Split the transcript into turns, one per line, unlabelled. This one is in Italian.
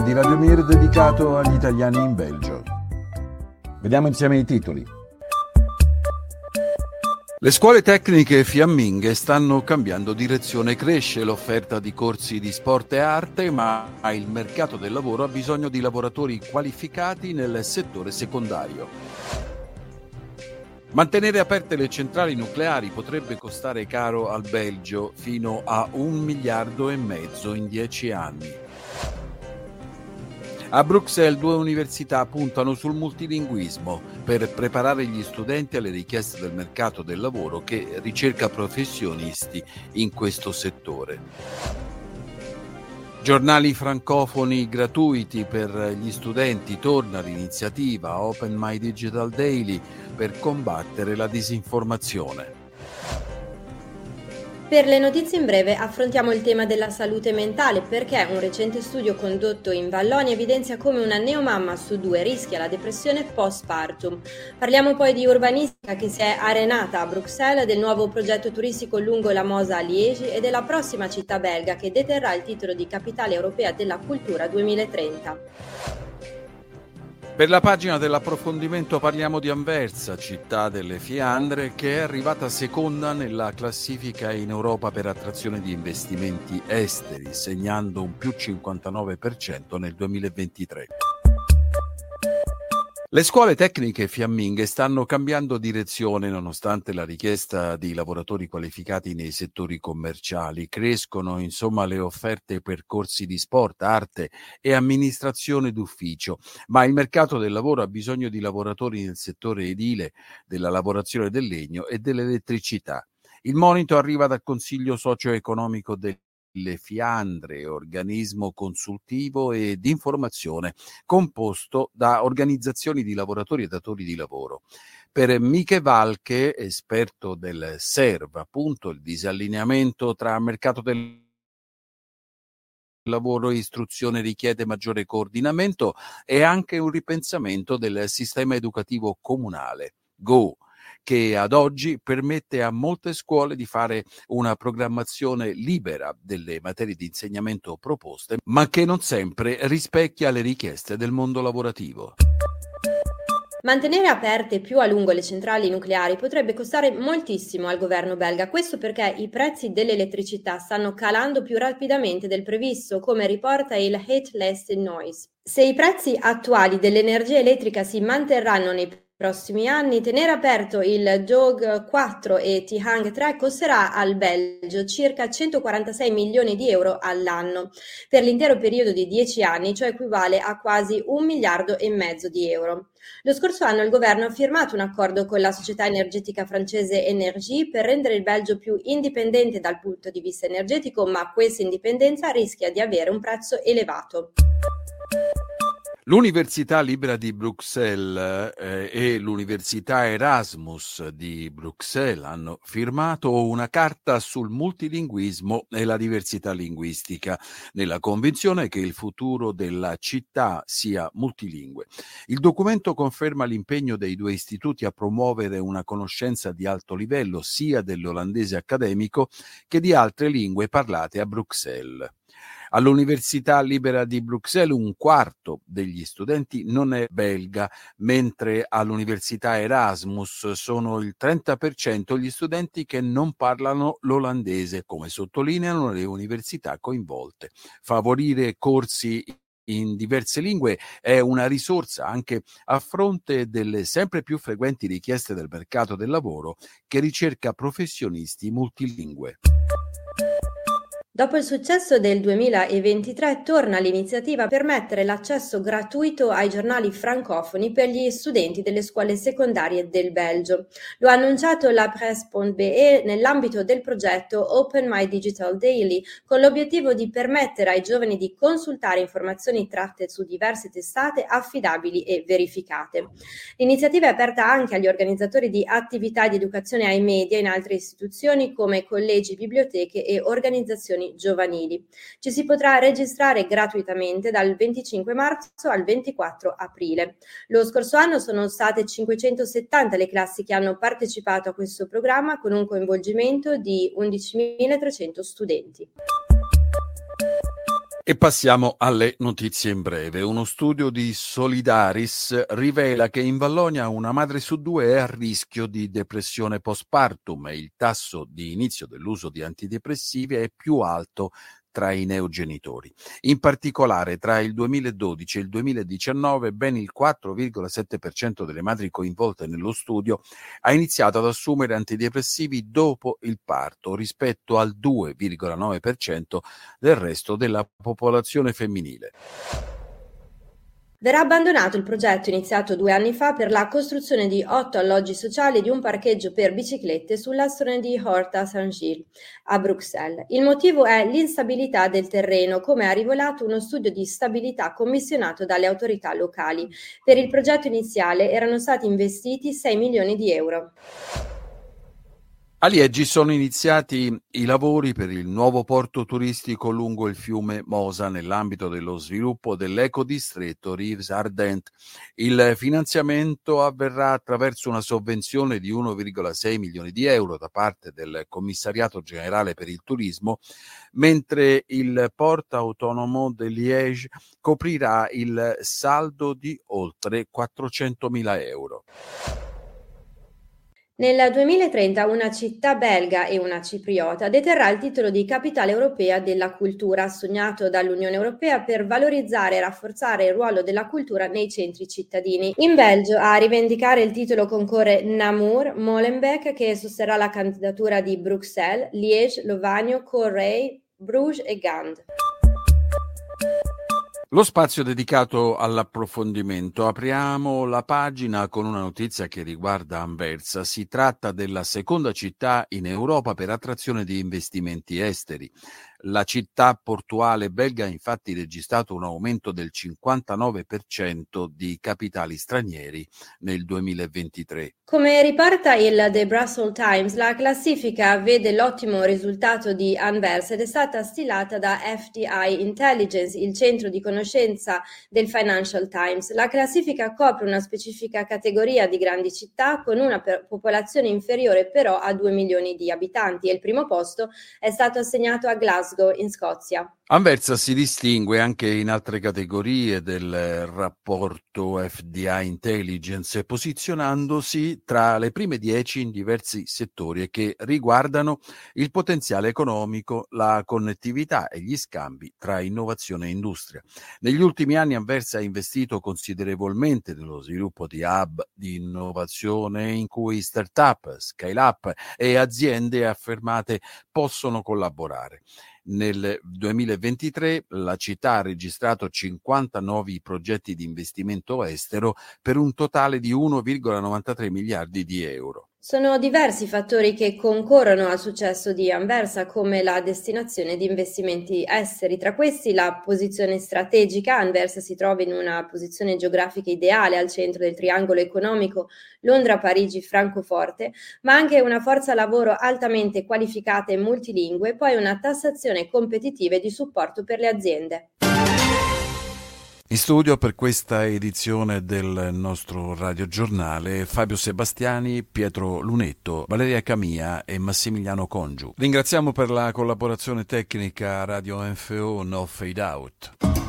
speciale di Radio Mir dedicato agli italiani in Belgio. Vediamo insieme i titoli. Le scuole tecniche fiamminghe stanno cambiando direzione, cresce l'offerta di corsi di sport e arte, ma il mercato del lavoro ha bisogno di lavoratori qualificati nel settore secondario. Mantenere aperte le centrali nucleari potrebbe costare caro al Belgio fino a un miliardo e mezzo in dieci anni. A Bruxelles due università puntano sul multilinguismo per preparare gli studenti alle richieste del mercato del lavoro che ricerca professionisti in questo settore. Giornali francofoni gratuiti per gli studenti torna l'iniziativa Open My Digital Daily per combattere la disinformazione.
Per le notizie in breve affrontiamo il tema della salute mentale perché un recente studio condotto in Vallonia evidenzia come una neomamma su due rischia la depressione postpartum. Parliamo poi di urbanistica che si è arenata a Bruxelles, del nuovo progetto turistico lungo la Mosa a Liegi e della prossima città belga che deterrà il titolo di capitale europea della cultura 2030.
Per la pagina dell'approfondimento parliamo di Anversa, città delle Fiandre, che è arrivata seconda nella classifica in Europa per attrazione di investimenti esteri, segnando un più 59% nel 2023. Le scuole tecniche fiamminghe stanno cambiando direzione nonostante la richiesta di lavoratori qualificati nei settori commerciali. Crescono insomma le offerte per corsi di sport, arte e amministrazione d'ufficio, ma il mercato del lavoro ha bisogno di lavoratori nel settore edile, della lavorazione del legno e dell'elettricità. Il monito arriva dal Consiglio socio-economico del le Fiandre, organismo consultivo e di informazione composto da organizzazioni di lavoratori e datori di lavoro. Per Miche Valche, esperto del SERV, appunto il disallineamento tra mercato del lavoro e istruzione richiede maggiore coordinamento e anche un ripensamento del sistema educativo comunale. Go! Che ad oggi permette a molte scuole di fare una programmazione libera delle materie di insegnamento proposte, ma che non sempre rispecchia le richieste del mondo lavorativo.
Mantenere aperte più a lungo le centrali nucleari potrebbe costare moltissimo al governo belga, questo perché i prezzi dell'elettricità stanno calando più rapidamente del previsto, come riporta il Hate Less Noise. Se i prezzi attuali dell'energia elettrica si manterranno nei prossimi anni. Tenere aperto il DOG 4 e T-Hang 3 costerà al Belgio circa 146 milioni di euro all'anno per l'intero periodo di 10 anni, ciò equivale a quasi un miliardo e mezzo di euro. Lo scorso anno il governo ha firmato un accordo con la società energetica francese Energie per rendere il Belgio più indipendente dal punto di vista energetico, ma questa indipendenza rischia di avere un prezzo elevato.
L'Università Libera di Bruxelles eh, e l'Università Erasmus di Bruxelles hanno firmato una carta sul multilinguismo e la diversità linguistica, nella convinzione che il futuro della città sia multilingue. Il documento conferma l'impegno dei due istituti a promuovere una conoscenza di alto livello sia dell'olandese accademico che di altre lingue parlate a Bruxelles. All'Università Libera di Bruxelles un quarto degli studenti non è belga, mentre all'Università Erasmus sono il 30% gli studenti che non parlano l'olandese, come sottolineano le università coinvolte. Favorire corsi in diverse lingue è una risorsa anche a fronte delle sempre più frequenti richieste del mercato del lavoro che ricerca professionisti multilingue.
Dopo il successo del 2023 torna l'iniziativa per permettere l'accesso gratuito ai giornali francofoni per gli studenti delle scuole secondarie del Belgio. Lo ha annunciato la Presse.be nell'ambito del progetto Open My Digital Daily con l'obiettivo di permettere ai giovani di consultare informazioni tratte su diverse testate affidabili e verificate. L'iniziativa è aperta anche agli organizzatori di attività di educazione ai media in altre istituzioni come collegi, biblioteche e organizzazioni giovanili. Ci si potrà registrare gratuitamente dal 25 marzo al 24 aprile. Lo scorso anno sono state 570 le classi che hanno partecipato a questo programma con un coinvolgimento di 11.300 studenti.
E passiamo alle notizie in breve. Uno studio di Solidaris rivela che in Vallonia una madre su due è a rischio di depressione postpartum e il tasso di inizio dell'uso di antidepressivi è più alto tra i neogenitori. In particolare tra il 2012 e il 2019 ben il 4,7% delle madri coinvolte nello studio ha iniziato ad assumere antidepressivi dopo il parto rispetto al 2,9% del resto della popolazione femminile.
Verrà abbandonato il progetto iniziato due anni fa per la costruzione di otto alloggi sociali e di un parcheggio per biciclette sulla strada di Horta Saint-Gilles a Bruxelles. Il motivo è l'instabilità del terreno, come ha rivelato uno studio di stabilità commissionato dalle autorità locali. Per il progetto iniziale erano stati investiti 6 milioni di euro.
A Liegi sono iniziati i lavori per il nuovo porto turistico lungo il fiume Mosa nell'ambito dello sviluppo dell'ecodistretto Rives Ardent. Il finanziamento avverrà attraverso una sovvenzione di 1,6 milioni di euro da parte del Commissariato generale per il turismo, mentre il porto autonomo di Liège coprirà il saldo di oltre 400 mila euro.
Nel 2030 una città belga e una cipriota deterrà il titolo di capitale europea della cultura, sognato dall'Unione Europea per valorizzare e rafforzare il ruolo della cultura nei centri cittadini. In Belgio a rivendicare il titolo concorre Namur, Molenbeek che sosterrà la candidatura di Bruxelles, Liège, Lovagno, Corrèze, Bruges e Gand.
Lo spazio dedicato all'approfondimento. Apriamo la pagina con una notizia che riguarda Anversa. Si tratta della seconda città in Europa per attrazione di investimenti esteri. La città portuale belga ha infatti registrato un aumento del 59% di capitali stranieri nel 2023.
Come riporta il The Brussels Times, la classifica vede l'ottimo risultato di Anvers ed è stata stilata da FDI Intelligence, il centro di conoscenza del Financial Times. La classifica copre una specifica categoria di grandi città con una popolazione inferiore però a 2 milioni di abitanti e il primo posto è stato assegnato a Glasgow Glasgow, in Scozia.
Anversa si distingue anche in altre categorie del rapporto FDI Intelligence, posizionandosi tra le prime dieci in diversi settori che riguardano il potenziale economico, la connettività e gli scambi tra innovazione e industria. Negli ultimi anni Anversa ha investito considerevolmente nello sviluppo di hub di innovazione in cui start-up, scale-up e aziende affermate possono collaborare. Nel 2023 la città ha registrato 50 nuovi progetti di investimento estero per un totale di 1,93 miliardi di euro.
Sono diversi i fattori che concorrono al successo di Anversa, come la destinazione di investimenti esteri. Tra questi la posizione strategica. Anversa si trova in una posizione geografica ideale al centro del triangolo economico Londra-Parigi-Francoforte, ma anche una forza lavoro altamente qualificata e multilingue, poi una tassazione competitiva e di supporto per le aziende.
In studio per questa edizione del nostro radiogiornale Fabio Sebastiani, Pietro Lunetto, Valeria Camia e Massimiliano Congiu. Ringraziamo per la collaborazione tecnica Radio NFO No Fade Out.